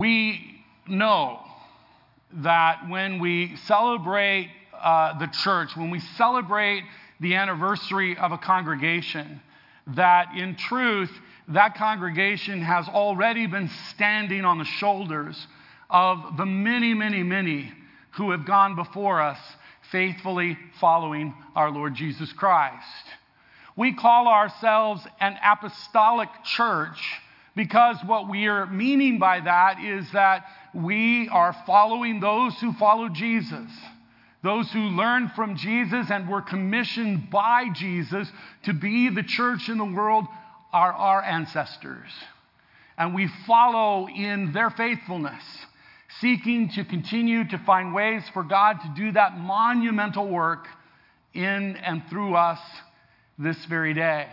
We know that when we celebrate uh, the church, when we celebrate the anniversary of a congregation, that in truth, that congregation has already been standing on the shoulders of the many, many, many who have gone before us, faithfully following our Lord Jesus Christ. We call ourselves an apostolic church because what we are meaning by that is that we are following those who follow Jesus, those who learn from Jesus and were commissioned by Jesus to be the church in the world are our ancestors. And we follow in their faithfulness, seeking to continue to find ways for God to do that monumental work in and through us this very day.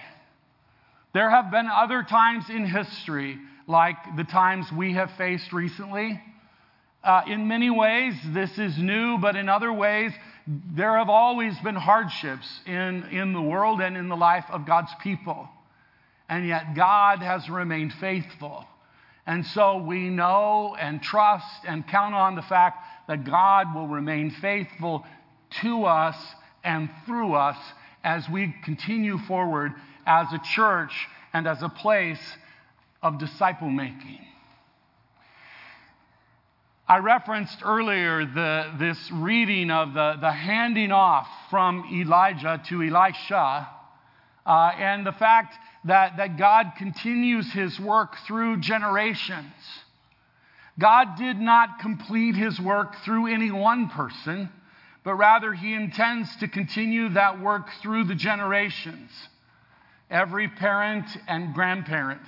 There have been other times in history, like the times we have faced recently. Uh, in many ways, this is new, but in other ways, there have always been hardships in, in the world and in the life of God's people. And yet, God has remained faithful. And so we know and trust and count on the fact that God will remain faithful to us and through us as we continue forward as a church and as a place of disciple making. I referenced earlier the, this reading of the, the handing off from Elijah to Elisha, uh, and the fact that, that God continues his work through generations. God did not complete his work through any one person but rather he intends to continue that work through the generations. Every parent and grandparent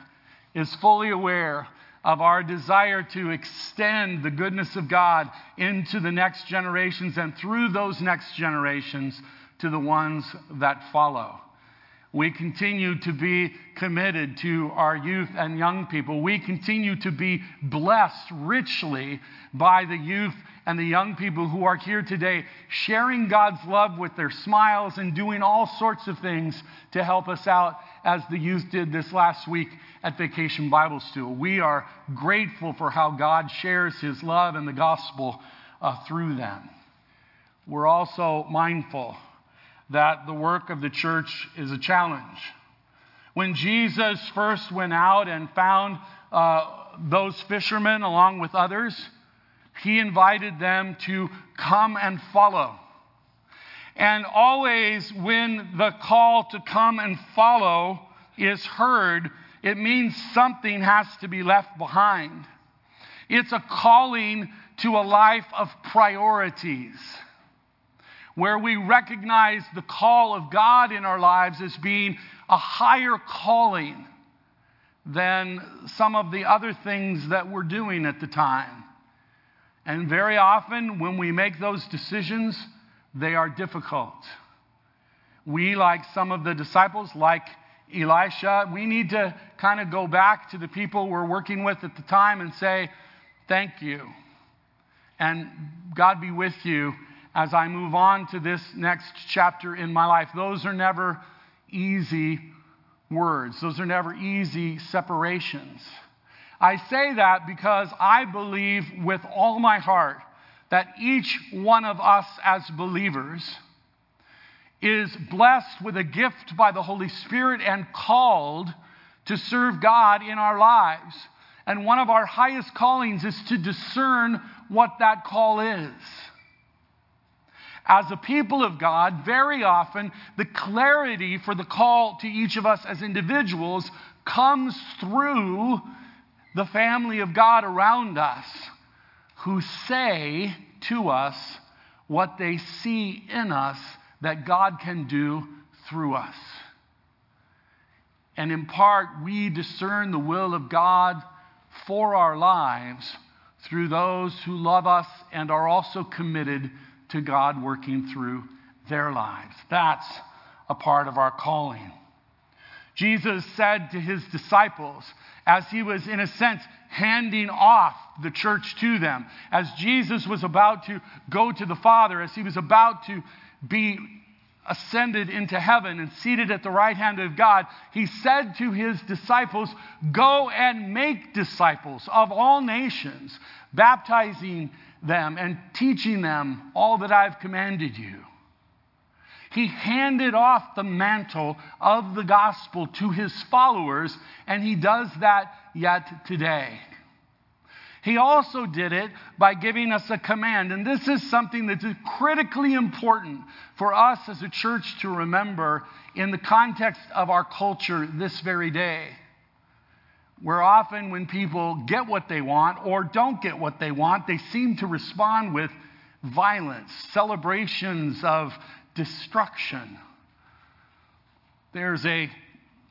is fully aware of our desire to extend the goodness of God into the next generations and through those next generations to the ones that follow. We continue to be committed to our youth and young people. We continue to be blessed richly by the youth and the young people who are here today, sharing God's love with their smiles and doing all sorts of things to help us out, as the youth did this last week at Vacation Bible School. We are grateful for how God shares His love and the gospel uh, through them. We're also mindful that the work of the church is a challenge. When Jesus first went out and found uh, those fishermen along with others, he invited them to come and follow. And always, when the call to come and follow is heard, it means something has to be left behind. It's a calling to a life of priorities where we recognize the call of God in our lives as being a higher calling than some of the other things that we're doing at the time. And very often, when we make those decisions, they are difficult. We, like some of the disciples, like Elisha, we need to kind of go back to the people we're working with at the time and say, Thank you. And God be with you as I move on to this next chapter in my life. Those are never easy words, those are never easy separations. I say that because I believe with all my heart that each one of us as believers is blessed with a gift by the Holy Spirit and called to serve God in our lives. And one of our highest callings is to discern what that call is. As a people of God, very often the clarity for the call to each of us as individuals comes through the family of God around us who say to us what they see in us that God can do through us. And in part, we discern the will of God for our lives through those who love us and are also committed to God working through their lives. That's a part of our calling. Jesus said to his disciples, as he was, in a sense, handing off the church to them, as Jesus was about to go to the Father, as he was about to be ascended into heaven and seated at the right hand of God, he said to his disciples, Go and make disciples of all nations, baptizing them and teaching them all that I've commanded you. He handed off the mantle of the gospel to his followers, and he does that yet today. He also did it by giving us a command. And this is something that's critically important for us as a church to remember in the context of our culture this very day. Where often, when people get what they want or don't get what they want, they seem to respond with violence, celebrations of destruction. There's a,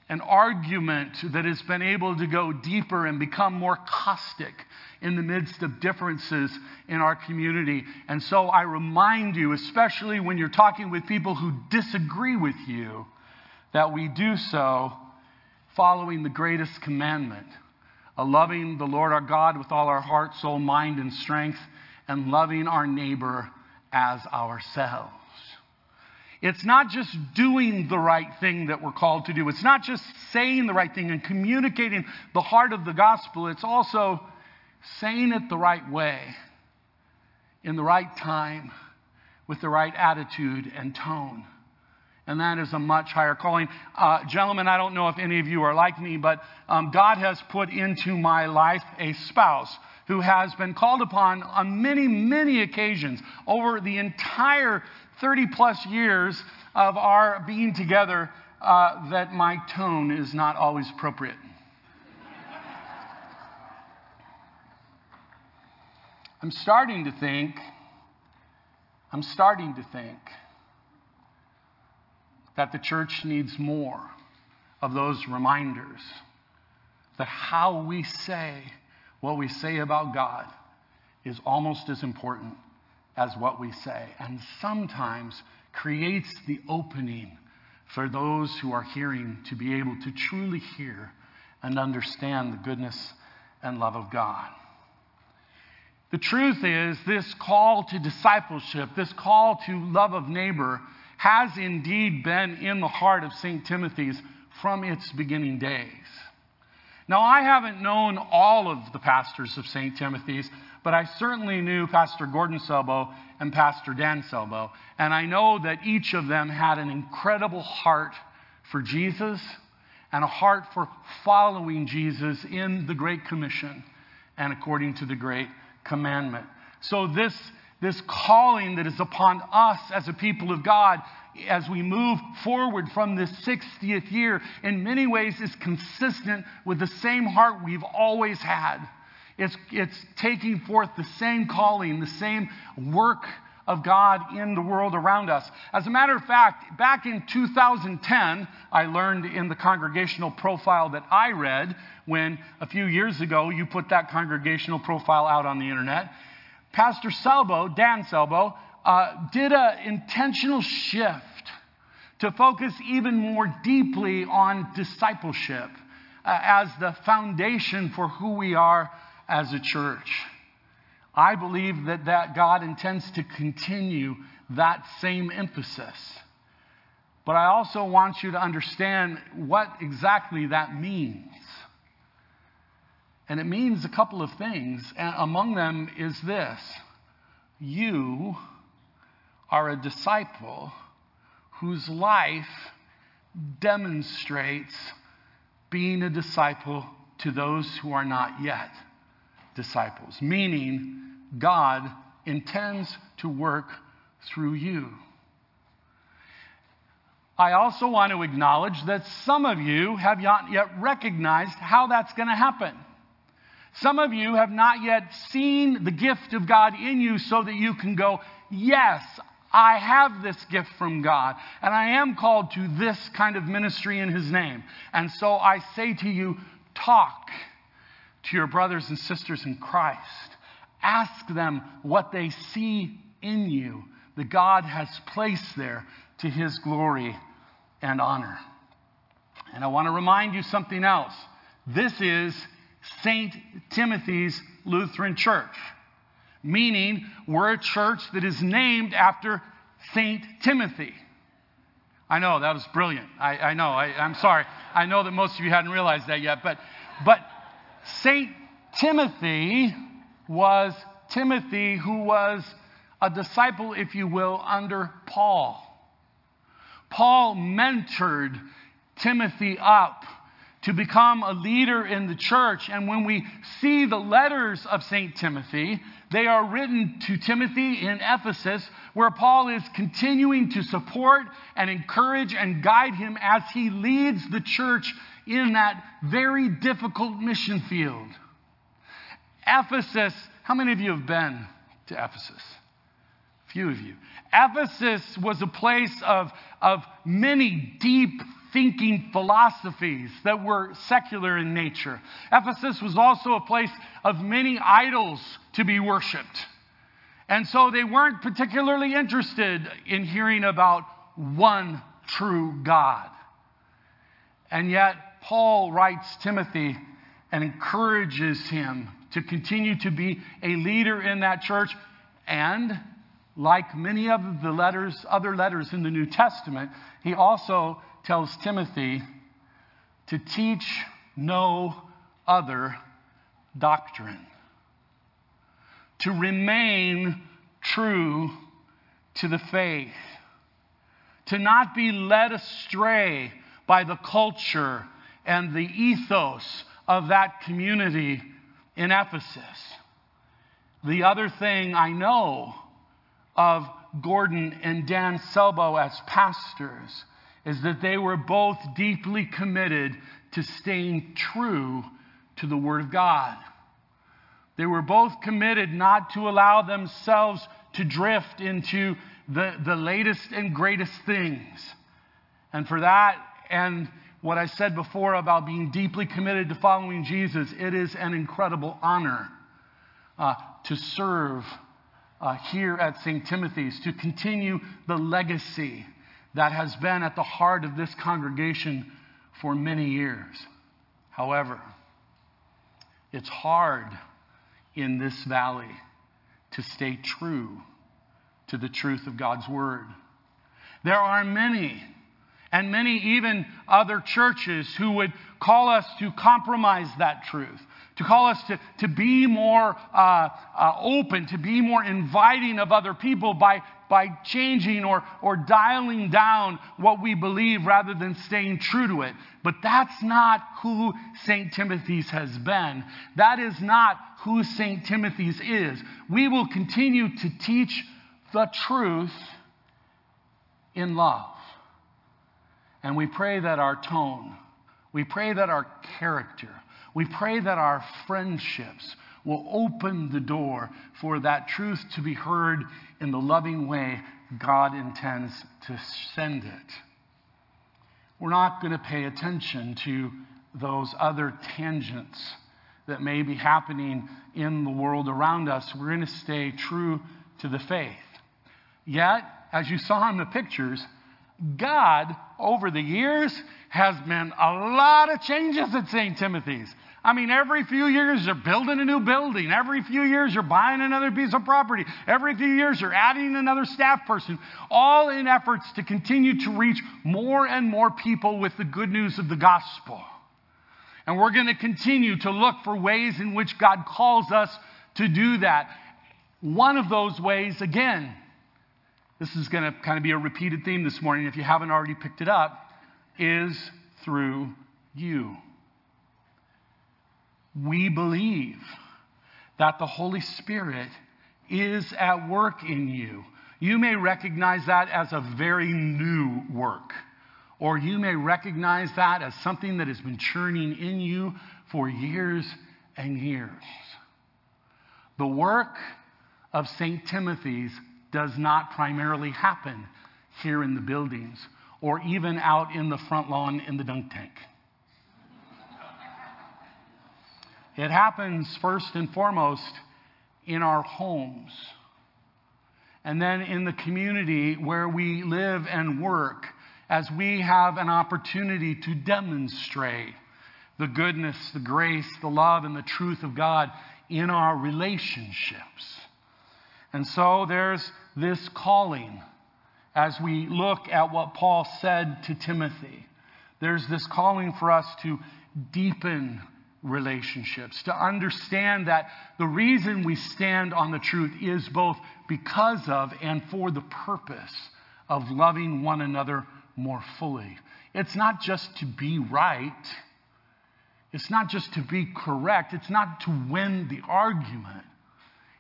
an argument that has been able to go deeper and become more caustic in the midst of differences in our community. And so I remind you, especially when you're talking with people who disagree with you, that we do so following the greatest commandment of loving the Lord our God with all our heart, soul, mind, and strength, and loving our neighbor as ourselves. It's not just doing the right thing that we're called to do. It's not just saying the right thing and communicating the heart of the gospel. It's also saying it the right way, in the right time, with the right attitude and tone. And that is a much higher calling. Uh, gentlemen, I don't know if any of you are like me, but um, God has put into my life a spouse who has been called upon on many, many occasions over the entire 30 plus years of our being together uh, that my tone is not always appropriate. I'm starting to think, I'm starting to think that the church needs more of those reminders that how we say what we say about God is almost as important as what we say, and sometimes creates the opening for those who are hearing to be able to truly hear and understand the goodness and love of God. The truth is, this call to discipleship, this call to love of neighbor, has indeed been in the heart of St. Timothy's from its beginning days. Now, I haven't known all of the pastors of St. Timothy's, but I certainly knew Pastor Gordon Selbo and Pastor Dan Selbo. And I know that each of them had an incredible heart for Jesus and a heart for following Jesus in the Great Commission and according to the Great commandment. So, this, this calling that is upon us as a people of God as we move forward from this 60th year, in many ways is consistent with the same heart we've always had. It's, it's taking forth the same calling, the same work of God in the world around us. As a matter of fact, back in 2010, I learned in the congregational profile that I read when a few years ago you put that congregational profile out on the internet. Pastor Selbo, Dan Selbo, uh, did an intentional shift to focus even more deeply on discipleship uh, as the foundation for who we are as a church. I believe that, that God intends to continue that same emphasis. But I also want you to understand what exactly that means. And it means a couple of things. Among them is this you are a disciple whose life demonstrates being a disciple to those who are not yet disciples, meaning God intends to work through you. I also want to acknowledge that some of you have not yet recognized how that's going to happen. Some of you have not yet seen the gift of God in you so that you can go, Yes, I have this gift from God, and I am called to this kind of ministry in His name. And so I say to you, talk to your brothers and sisters in Christ. Ask them what they see in you that God has placed there to His glory and honor. And I want to remind you something else. This is St. Timothy's Lutheran Church, meaning we're a church that is named after St. Timothy. I know, that was brilliant. I, I know, I, I'm sorry. I know that most of you hadn't realized that yet, but, but St. Timothy was Timothy, who was a disciple, if you will, under Paul. Paul mentored Timothy up to become a leader in the church. And when we see the letters of St. Timothy, they are written to Timothy in Ephesus, where Paul is continuing to support and encourage and guide him as he leads the church in that very difficult mission field. Ephesus, how many of you have been to Ephesus? Few of you. Ephesus was a place of, of many deep thinking philosophies that were secular in nature. Ephesus was also a place of many idols to be worshiped. And so they weren't particularly interested in hearing about one true God. And yet, Paul writes Timothy and encourages him to continue to be a leader in that church. And like many of the letters, other letters in the New Testament, he also tells Timothy to teach no other doctrine, to remain true to the faith, to not be led astray by the culture and the ethos of that community in Ephesus. The other thing I know of Gordon and Dan Selbo as pastors is that they were both deeply committed to staying true to the Word of God. They were both committed not to allow themselves to drift into the, the latest and greatest things. And for that, and what I said before about being deeply committed to following Jesus, it is an incredible honor uh, to serve uh, here at St. Timothy's, to continue the legacy that has been at the heart of this congregation for many years. However, it's hard in this valley to stay true to the truth of God's Word. There are many, and many even other churches who would call us to compromise that truth, to call us to, to be more uh, uh, open, to be more inviting of other people by, by changing or, or dialing down what we believe rather than staying true to it. But that's not who St. Timothy's has been. That is not who St. Timothy's is. We will continue to teach the truth in love. And we pray that our tone, we pray that our character, we pray that our friendships will open the door for that truth to be heard in the loving way God intends to send it. We're not going to pay attention to those other tangents that may be happening in the world around us. We're going to stay true to the faith. Yet, as you saw in the pictures, God, over the years, has been a lot of changes at St. Timothy's. I mean, every few years you're building a new building. Every few years you're buying another piece of property. Every few years you're adding another staff person. All in efforts to continue to reach more and more people with the good news of the gospel. And we're going to continue to look for ways in which God calls us to do that. One of those ways, again, this is going to kind of be a repeated theme this morning if you haven't already picked it up, is through you we believe that the Holy Spirit is at work in you. You may recognize that as a very new work, or you may recognize that as something that has been churning in you for years and years. The work of St. Timothy's does not primarily happen here in the buildings or even out in the front lawn in the dunk tank. It happens first and foremost in our homes, and then in the community where we live and work as we have an opportunity to demonstrate the goodness, the grace, the love, and the truth of God in our relationships. And so there's this calling as we look at what Paul said to Timothy. There's this calling for us to deepen relationships, to understand that the reason we stand on the truth is both because of and for the purpose of loving one another more fully. It's not just to be right, it's not just to be correct, it's not to win the argument,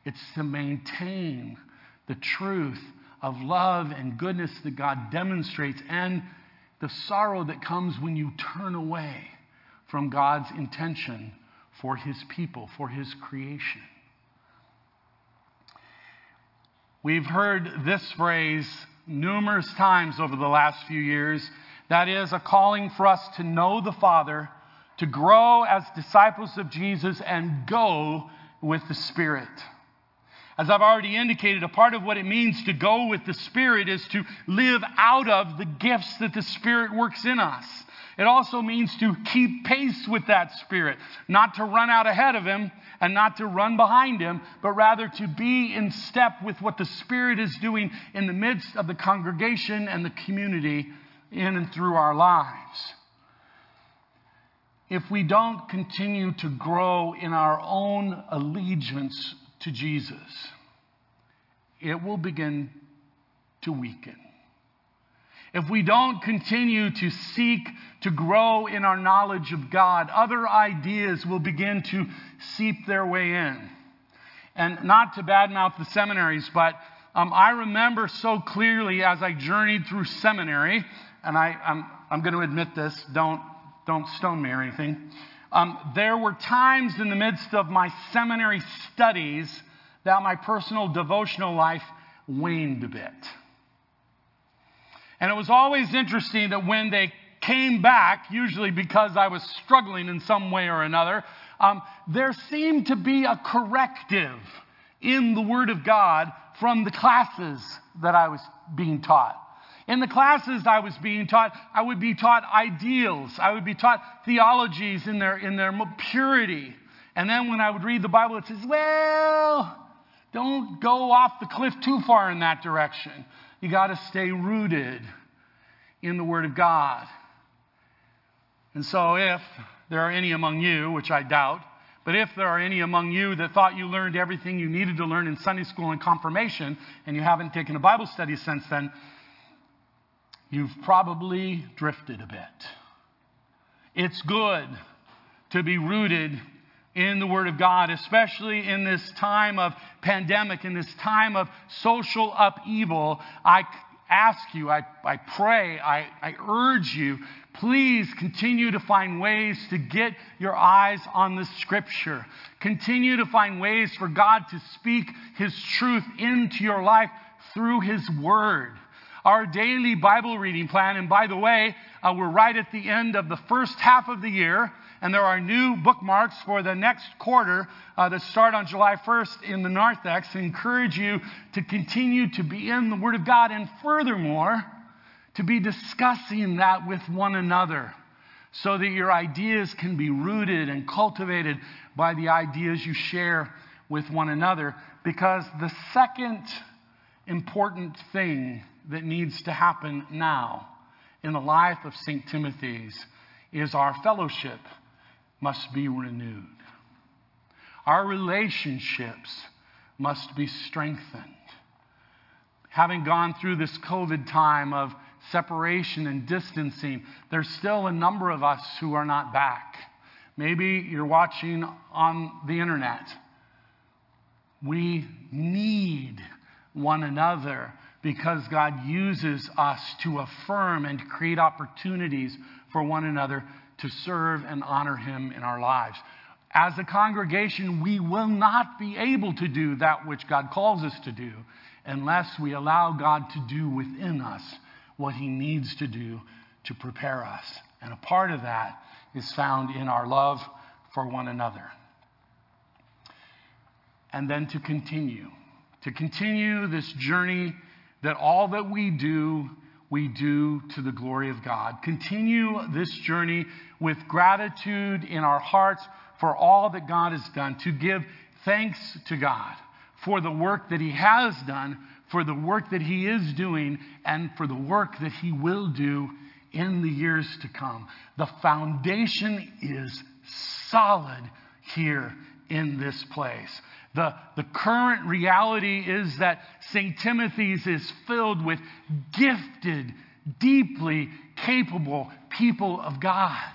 it's to maintain the truth of love and goodness that God demonstrates and the sorrow that comes when you turn away from God's intention for his people, for his creation. We've heard this phrase numerous times over the last few years. That is a calling for us to know the Father, to grow as disciples of Jesus, and go with the Spirit. As I've already indicated, a part of what it means to go with the Spirit is to live out of the gifts that the Spirit works in us. It also means to keep pace with that Spirit, not to run out ahead of Him and not to run behind Him, but rather to be in step with what the Spirit is doing in the midst of the congregation and the community in and through our lives. If we don't continue to grow in our own allegiance to Jesus, it will begin to weaken. If we don't continue to seek to grow in our knowledge of God, other ideas will begin to seep their way in. And not to badmouth the seminaries, but um, I remember so clearly as I journeyed through seminary, and I, I'm, I'm going to admit this, don't, don't stone me or anything. Um, there were times in the midst of my seminary studies that my personal devotional life waned a bit. And it was always interesting that when they came back, usually because I was struggling in some way or another, um, there seemed to be a corrective in the Word of God from the classes that I was being taught. In the classes I was being taught, I would be taught ideals. I would be taught theologies in their, in their purity. And then when I would read the Bible, it says, well, don't go off the cliff too far in that direction. You got to stay rooted in the Word of God. And so, if there are any among you, which I doubt, but if there are any among you that thought you learned everything you needed to learn in Sunday school and confirmation, and you haven't taken a Bible study since then, you've probably drifted a bit. It's good to be rooted in the Word of God, especially in this time of pandemic, in this time of social upheaval. I ask you, I, I pray, I, I urge you, please continue to find ways to get your eyes on the Scripture. Continue to find ways for God to speak His truth into your life through His Word our daily Bible reading plan. And by the way, uh, we're right at the end of the first half of the year, and there are new bookmarks for the next quarter uh, that start on July 1st in the narthex. I encourage you to continue to be in the Word of God, and furthermore, to be discussing that with one another so that your ideas can be rooted and cultivated by the ideas you share with one another. Because the second important thing that needs to happen now in the life of St. Timothy's is our fellowship must be renewed. Our relationships must be strengthened. Having gone through this COVID time of separation and distancing, there's still a number of us who are not back. Maybe you're watching on the internet. We need one another because God uses us to affirm and create opportunities for one another to serve and honor Him in our lives. As a congregation, we will not be able to do that which God calls us to do unless we allow God to do within us what He needs to do to prepare us. And a part of that is found in our love for one another. And then to continue, to continue this journey that all that we do, we do to the glory of God. Continue this journey with gratitude in our hearts for all that God has done, to give thanks to God for the work that he has done, for the work that he is doing, and for the work that he will do in the years to come. The foundation is solid here in this place. The, the current reality is that St. Timothy's is filled with gifted, deeply capable people of God.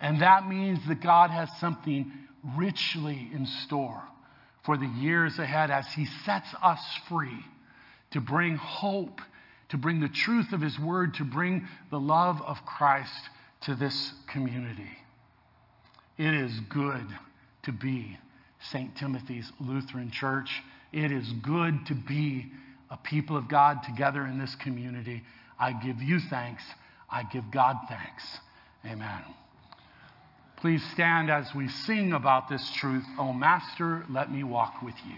And that means that God has something richly in store for the years ahead as He sets us free to bring hope, to bring the truth of His Word, to bring the love of Christ to this community. It is good to be St. Timothy's Lutheran Church. It is good to be a people of God together in this community. I give you thanks. I give God thanks. Amen. Please stand as we sing about this truth. Oh, Master, let me walk with you.